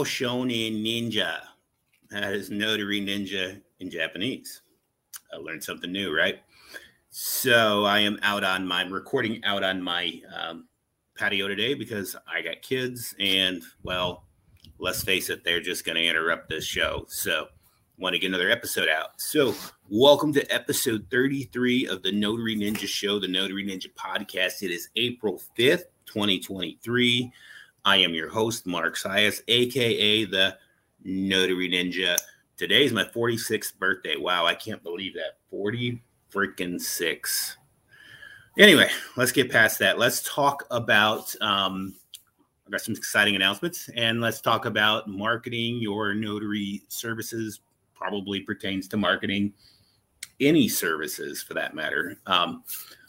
Ko Shonin Ninja. That is Notary Ninja in Japanese. I learned something new, right? So I am out on my recording out on my um, patio today because I got kids, and well, let's face it, they're just going to interrupt this show. So want to get another episode out. So welcome to episode 33 of the Notary Ninja Show, the Notary Ninja podcast. It is April 5th, 2023. I am your host, Mark Sias, aka the Notary Ninja. Today is my 46th birthday. Wow, I can't believe that. 40 freaking six. Anyway, let's get past that. Let's talk about um, I've got some exciting announcements and let's talk about marketing your notary services, probably pertains to marketing any services for that matter. Um,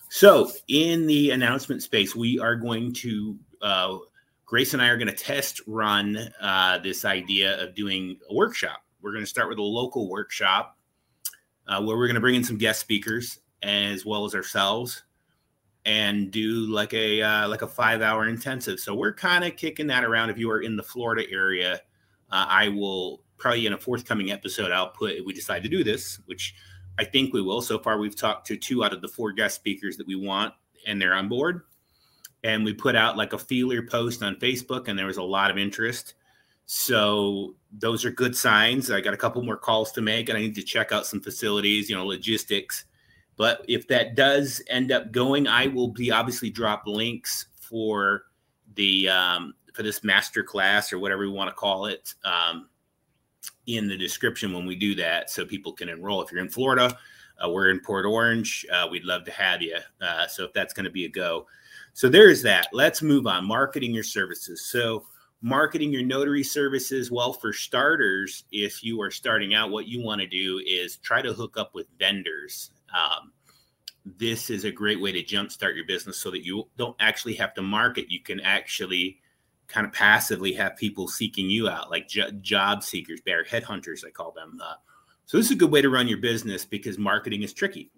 so, in the announcement space, we are going to uh, Grace and I are going to test run uh, this idea of doing a workshop. We're going to start with a local workshop uh, where we're going to bring in some guest speakers as well as ourselves and do like a uh, like a five hour intensive. So we're kind of kicking that around. If you are in the Florida area, uh, I will probably in a forthcoming episode I'll put if we decide to do this, which I think we will. So far, we've talked to two out of the four guest speakers that we want, and they're on board and we put out like a feeler post on Facebook, and there was a lot of interest. So those are good signs. I got a couple more calls to make, and I need to check out some facilities, you know, logistics. But if that does end up going, I will be obviously drop links for the um, for this master class or whatever we want to call it um, in the description when we do that, so people can enroll. If you're in Florida, uh, we're in Port Orange. Uh, we'd love to have you. Uh, so if that's going to be a go, so there's that. Let's move on. Marketing your services. So marketing your notary services. Well, for starters, if you are starting out, what you want to do is try to hook up with vendors. Um, this is a great way to jumpstart your business so that you don't actually have to market. You can actually kind of passively have people seeking you out, like jo- job seekers, bear headhunters, I call them. Uh, so this is a good way to run your business because marketing is tricky.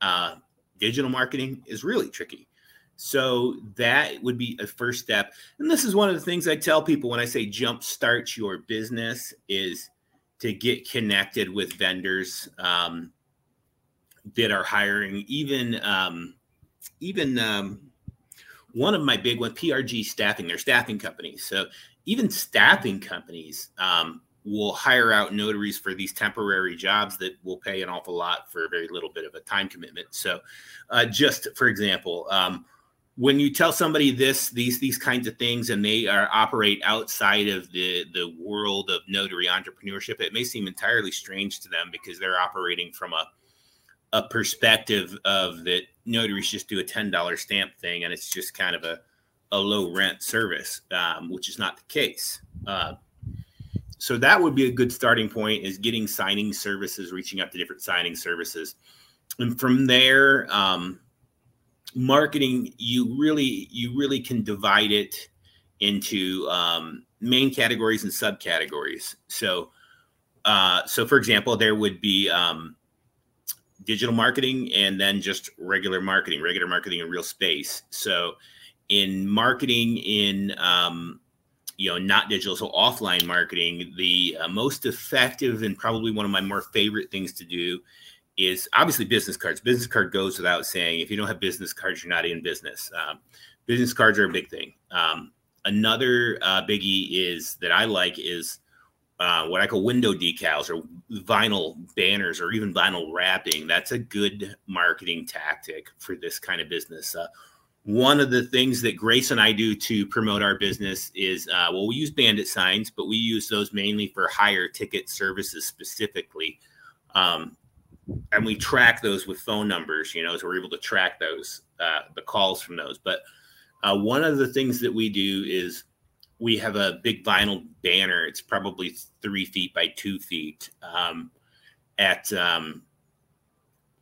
Uh, digital marketing is really tricky. So that would be a first step. And this is one of the things I tell people when I say jump start your business is to get connected with vendors um, that are hiring. Even um, even um, one of my big ones, PRG Staffing, they're staffing companies. So even staffing companies um, will hire out notaries for these temporary jobs that will pay an awful lot for a very little bit of a time commitment. So, uh, just for example, um, when you tell somebody this these these kinds of things and they are operate outside of the the world of notary entrepreneurship it may seem entirely strange to them because they're operating from a a perspective of that notaries just do a $10 stamp thing and it's just kind of a, a low rent service um, which is not the case. Uh, so that would be a good starting point is getting signing services reaching out to different signing services. And from there um, marketing you really you really can divide it into um, main categories and subcategories. So uh, so for example there would be um, digital marketing and then just regular marketing regular marketing in real space. So in marketing in um, you know not digital so offline marketing the uh, most effective and probably one of my more favorite things to do is obviously business cards. Business card goes without saying. If you don't have business cards, you're not in business. Um, business cards are a big thing. Um, another uh, biggie is that I like is uh, what I call window decals or vinyl banners or even vinyl wrapping. That's a good marketing tactic for this kind of business. Uh, one of the things that Grace and I do to promote our business is uh, well, we use bandit signs, but we use those mainly for higher ticket services specifically. Um, and we track those with phone numbers, you know, so we're able to track those, uh, the calls from those. But uh, one of the things that we do is we have a big vinyl banner. It's probably three feet by two feet um, at um,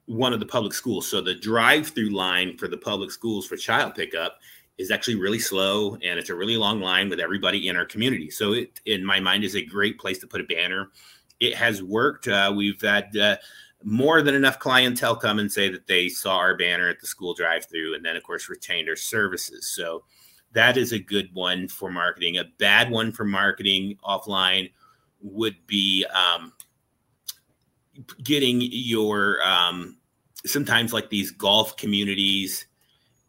one of the public schools. So the drive-through line for the public schools for child pickup is actually really slow, and it's a really long line with everybody in our community. So it, in my mind, is a great place to put a banner. It has worked. Uh, we've had uh, more than enough clientele come and say that they saw our banner at the school drive-through, and then of course retained our services. So that is a good one for marketing. A bad one for marketing offline would be um, getting your um, sometimes like these golf communities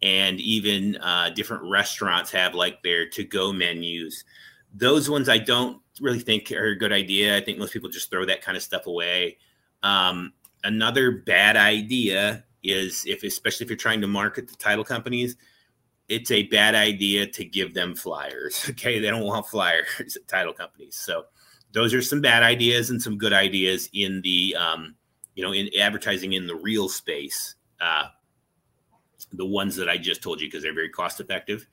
and even uh, different restaurants have like their to-go menus. Those ones I don't really think are a good idea. I think most people just throw that kind of stuff away. Um, another bad idea is if, especially if you're trying to market the title companies, it's a bad idea to give them flyers. Okay, they don't want flyers at title companies. So those are some bad ideas and some good ideas in the um, you know in advertising in the real space. Uh, the ones that I just told you because they're very cost effective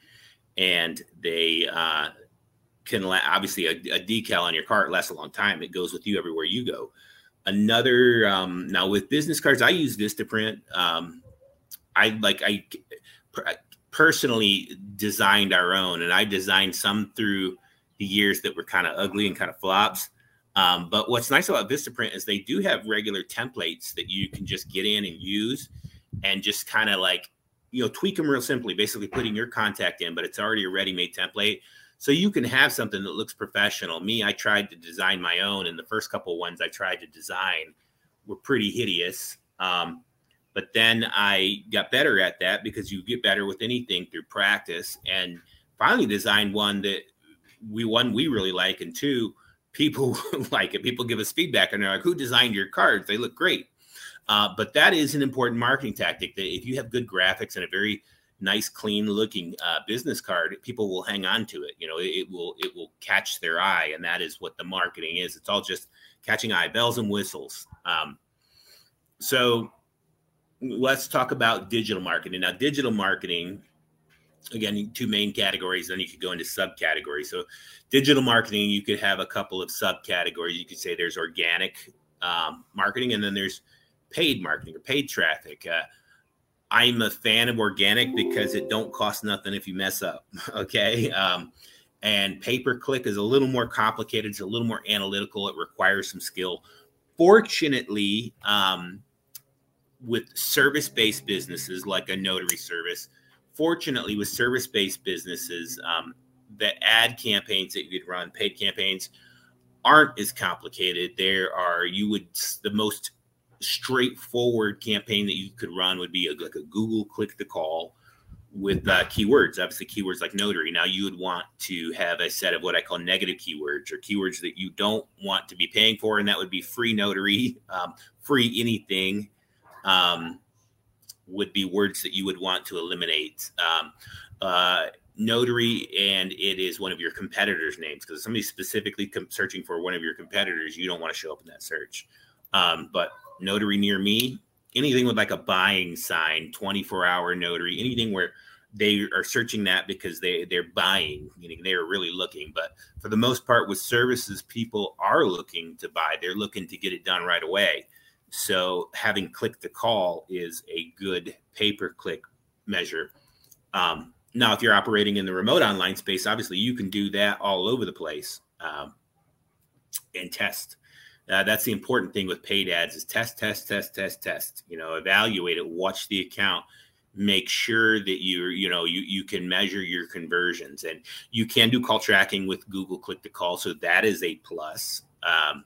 and they uh, can la- obviously a, a, decal on your car lasts a long time. It goes with you everywhere you go. Another um, now with business cards, I use Vistaprint. Um, I like I personally designed our own, and I designed some through the years that were kind of ugly and kind of flops. Um, but what's nice about Vistaprint is they do have regular templates that you can just get in and use, and just kind of like you know tweak them real simply. Basically, putting your contact in, but it's already a ready-made template, so you can have something that looks professional. Me, I tried to design my own, and the first couple ones I tried to design were pretty hideous. Um, but then I got better at that because you get better with anything through practice and finally designed one that we one we really like and two people like it. People give us feedback and they're like, "Who designed your cards? They look great." Uh, but that is an important marketing tactic. That if you have good graphics and a very nice, clean looking uh, business card, people will hang on to it. You know, it, it, will it will catch their eye, and that is what the marketing is. It's all just catching eye, bells and whistles. Um, so let's talk about digital marketing. Now, digital marketing, again, two main categories, then you could go into subcategories. So, digital marketing, you could have a couple of subcategories. You could say there's organic um, marketing, and then there's paid marketing or paid traffic. Uh, I'm a fan of organic because it don't cost nothing if you mess up. Okay. Um, and pay per click is a little more complicated. It's a little more analytical. It requires some skill. Fortunately, um, with service based businesses like a notary service, fortunately, with service based businesses, um, the ad campaigns that you'd run, paid campaigns, aren't as complicated. There are, you would, the most straightforward campaign that you could run would be a, like a Google click to call with uh, keywords, obviously keywords like notary. Now you would want to have a set of what I call negative keywords or keywords that you don't want to be paying for, and that would be free notary, um, free anything, um, would be words that you would want to eliminate. Um, uh, notary, and it is one of your competitors' names because somebody specifically com- searching for one of your competitors, you don't want to show up in that search. Um, but notary near me, anything with like a buying sign, 24 hour notary, anything where they are searching that because they they're buying meaning they're really looking but for the most part with services people are looking to buy they're looking to get it done right away so having click to call is a good pay per click measure. Um, now, if you're operating in the remote online space, obviously you can do that all over the place um, and test. Uh, that's the important thing with paid ads is test, test, test, test, test. You know, evaluate it, watch the account, make sure that you you know you you can measure your conversions, and you can do call tracking with Google Click to Call, so that is a plus um,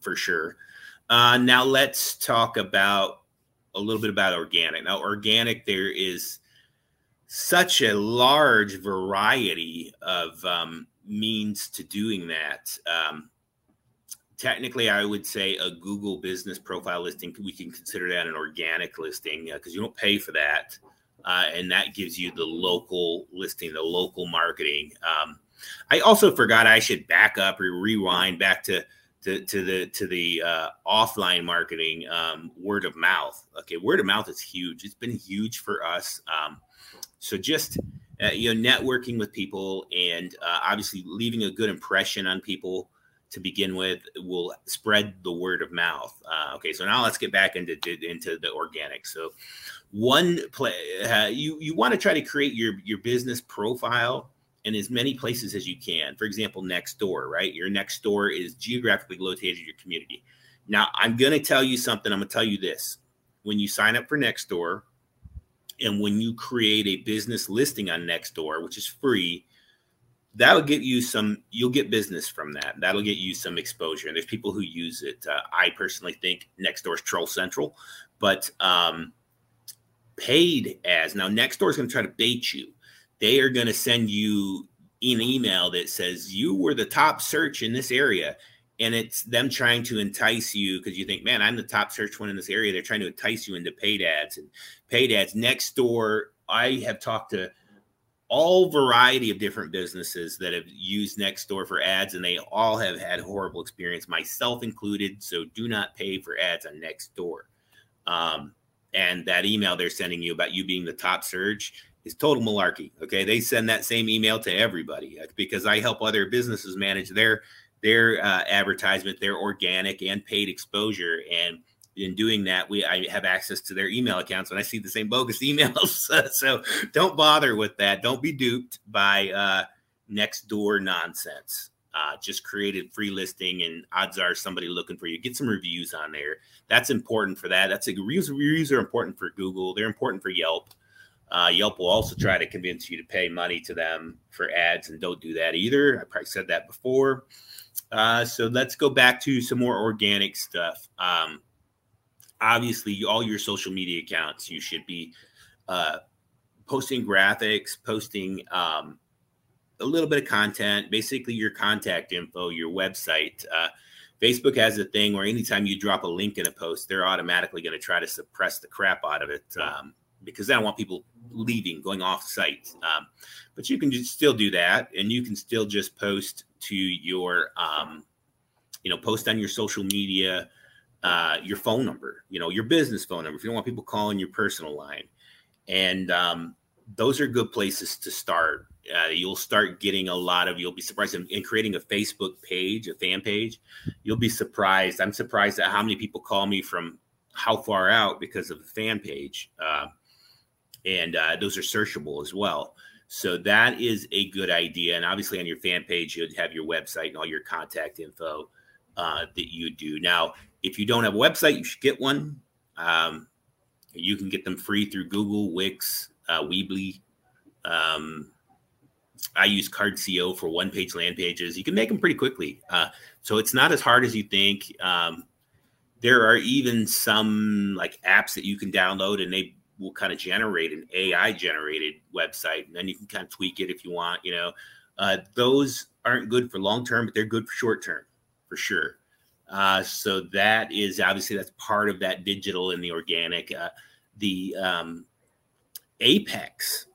for sure. Uh, now let's talk about a little bit about organic. Now, organic, there is such a large variety of um, means to doing that. Um, technically, I would say a Google business profile listing, we can consider that an organic listing because uh, you don't pay for that. Uh, and that gives you the local listing, the local marketing. Um, I also forgot I should back up or rewind back to to, to the to the uh, offline marketing um, word of mouth okay word of mouth is huge it's been huge for us um, so just uh, you know networking with people and uh, obviously leaving a good impression on people to begin with will spread the word of mouth uh, okay so now let's get back into into the organic so one play uh, you you want to try to create your your business profile in as many places as you can. For example, Nextdoor, right? Your Nextdoor is geographically located in your community. Now, I'm going to tell you something. I'm going to tell you this. When you sign up for Nextdoor and when you create a business listing on Nextdoor, which is free, that'll get you some, you'll get business from that. That'll get you some exposure. And there's people who use it. Uh, I personally think next Nextdoor's Troll Central, but um, paid ads. Now, Nextdoor is going to try to bait you they are going to send you an email that says you were the top search in this area and it's them trying to entice you because you think man i'm the top search one in this area they're trying to entice you into paid ads and paid ads Nextdoor i have talked to all variety of different businesses that have used Nextdoor for ads and they all have had horrible experience myself included so do not pay for ads on Nextdoor um, and that email they're sending you about you being the top search is total malarkey. Okay, they send that same email to everybody uh, because I help other businesses manage their their uh, advertisement, their organic and paid exposure, and in doing that, we I have access to their email accounts and I see the same bogus emails. so don't bother with that. Don't be duped by uh, Nextdoor nonsense. Uh, just created free listing, and odds are somebody looking for you. Get some reviews on there. That's important for that. That's a reviews. Are important for Google. They're important for Yelp. Uh, Yelp will also try to convince you to pay money to them for ads, and don't do that either. I probably said that before. Uh, so let's go back to some more organic stuff. Um, obviously, all your social media accounts, you should be uh, posting graphics, posting um, a little bit of content, basically your contact info, your website. Uh, Facebook has a thing where anytime you drop a link in a post, they're automatically going to try to suppress the crap out of it. Um, because they don't want people leaving, going off site. Um, but you can just still do that, and you can still just post to your, um, you know, post on your social media, uh, your phone number, you know, your business phone number. If you don't want people calling your personal line, and um, those are good places to start. Uh, you'll start getting a lot of. You'll be surprised in, in, creating a Facebook page, a fan page. You'll be surprised. I'm surprised at how many people call me from how far out because of the fan page. Uh, and uh, those are searchable as well. So that is a good idea. And obviously, on your fan page, you'd have your website and all your contact info uh, that you do. Now, if you don't have a website, you should get one. Um, you can get them free through Google, Wix, uh, Weebly. Um, I use Carrd.co for one page land pages. You can make them pretty quickly. Uh, so it's not as hard as you think. Um, there are even some like apps that you can download and they will kind of generate an AI generated website, and then you can kind of tweak it if you want. You know, uh, those aren't good for long term, but they're good for short term for sure. Uh, so that is obviously that's part of that digital and the organic. Uh, the um, apex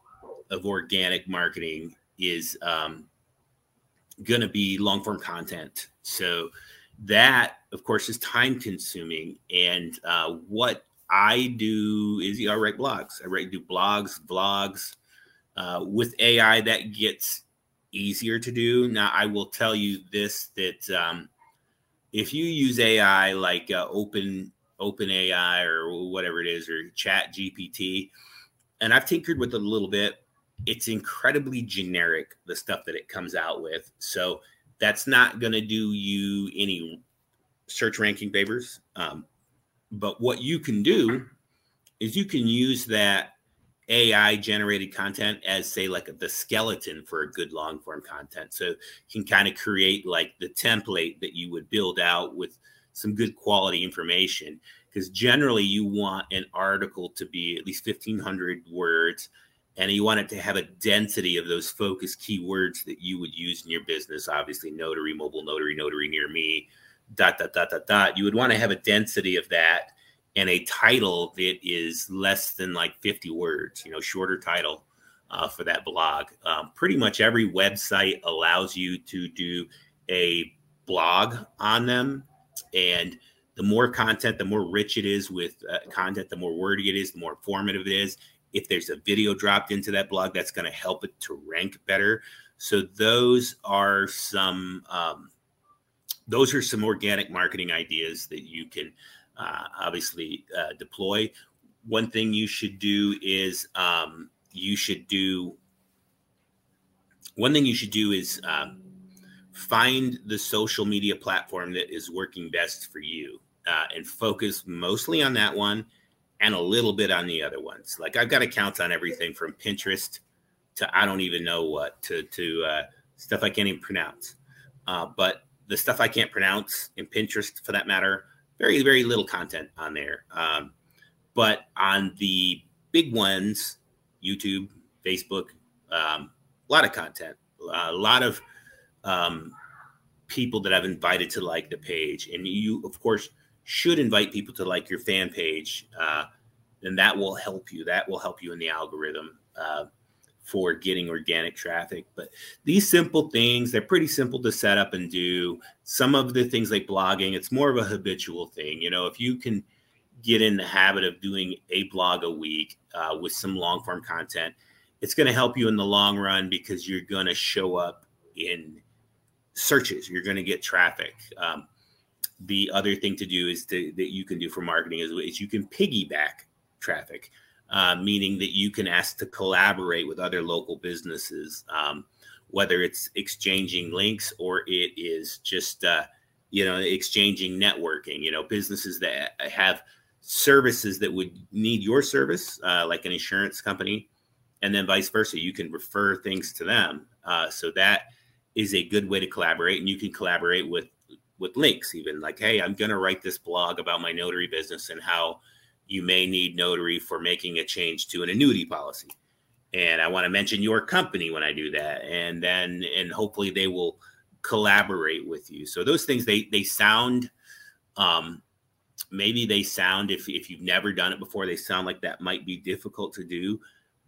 of organic marketing is um, going to be long form content. So that, of course, is time consuming. And uh, what I do is I write blogs. I write do blogs, vlogs. Uh, with AI, that gets easier to do. Now, I will tell you this: that um, if you use AI like uh, Open OpenAI or whatever it is, or ChatGPT, and I've tinkered with it a little bit, it's incredibly generic the stuff that it comes out with. So that's not going to do you any search ranking favors. Um, but what you can do is you can use that AI generated content as say like the skeleton for a good long form content. So you can kind of create like the template that you would build out with some good quality information. Because generally you want an article to be at least 1500 words and you want it to have a density of those focus keywords that you would use in your business. Obviously, notary, mobile notary, notary near me, dot dot dot dot dot you would want to have a density of that and a title that is less than like 50 words you know shorter title uh, for that blog um, pretty much every website allows you to do a blog on them. And the more content, the more rich it is with uh, content, the more wordy it is, the more informative it is. If there's a video dropped into that blog, that's going to help it to rank better. So those are some um, those are some organic marketing ideas that you can uh, obviously uh, deploy. One thing you should do is um, you should do one thing you should do is um, find the social media platform that is working best for you uh, and focus mostly on that one and a little bit on the other ones. Like I've got accounts on everything from Pinterest to I don't even know what to to uh, stuff I can't even pronounce. Uh, but the stuff I can't pronounce in Pinterest, for that matter, very very little content on there. Um, but on the big ones, YouTube, Facebook, um, a lot of content, a lot of um, people that I've invited to like the page, and you of course should invite people to like your fan page. Uh, and that will help you. That will help you in the algorithm. Uh, for getting organic traffic. But these simple things, they're pretty simple to set up and do. Some of the things like blogging, it's more of a habitual thing. You know, if you can get in the habit of doing a blog a week uh, with some long form content, it's going to help you in the long run because you're going to show up in searches. You're going to get traffic. Um, the other thing to do is to, that you can do for marketing is, is you can piggyback traffic uh, meaning that you can ask to collaborate with other local businesses, um, whether it's exchanging links or it is just uh, you know exchanging networking. You know, businesses that have services that would need your service, uh, like an insurance company, and then vice versa. You can refer things to them. Uh, so that is a good way to collaborate, and you can collaborate with with links even like hey i'm going to write this blog about my notary business and how you may need notary for making a change to an annuity policy. And I want to mention your company when I do that. And then, and hopefully they will collaborate with you. So those things, they, they sound, um, maybe they sound, if, if you've never done it before, they sound like that might be difficult to do,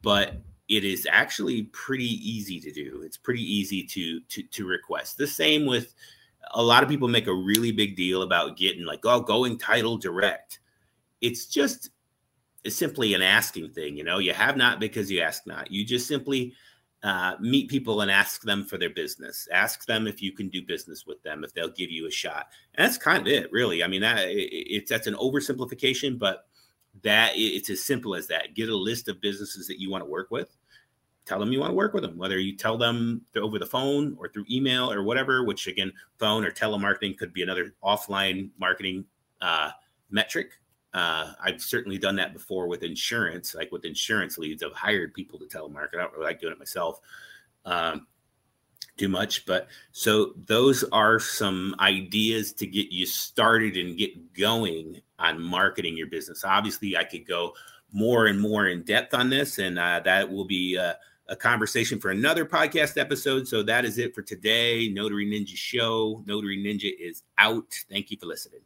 but it is actually pretty easy to do. It's pretty easy to, to, to request. The same with a lot of people make a really big deal about getting like, oh, going title direct it's just it's simply an asking thing. You know, you have not because you ask not. You just simply uh, meet people and ask them for their business. Ask them if you can do business with them, if they'll give you a shot. And that's kind of it, really. I mean, that it's that's an oversimplification, but that it's as simple as that. Get a list of businesses that you want to work with. Tell them you want to work with them, whether you tell them over the phone or through email or whatever. Which again, phone or telemarketing could be another offline marketing uh, metric uh, I've certainly done that before with insurance, like with insurance leads. I've hired people to telemarket. I don't really like doing it myself um, too much, but so those are some ideas to get you started and get going on marketing your business. Obviously, I could go more and more in depth on this, and uh, that will be uh, a conversation for another podcast episode. So that is it for today. Notary Ninja Show. Notary Ninja is out. Thank you for listening.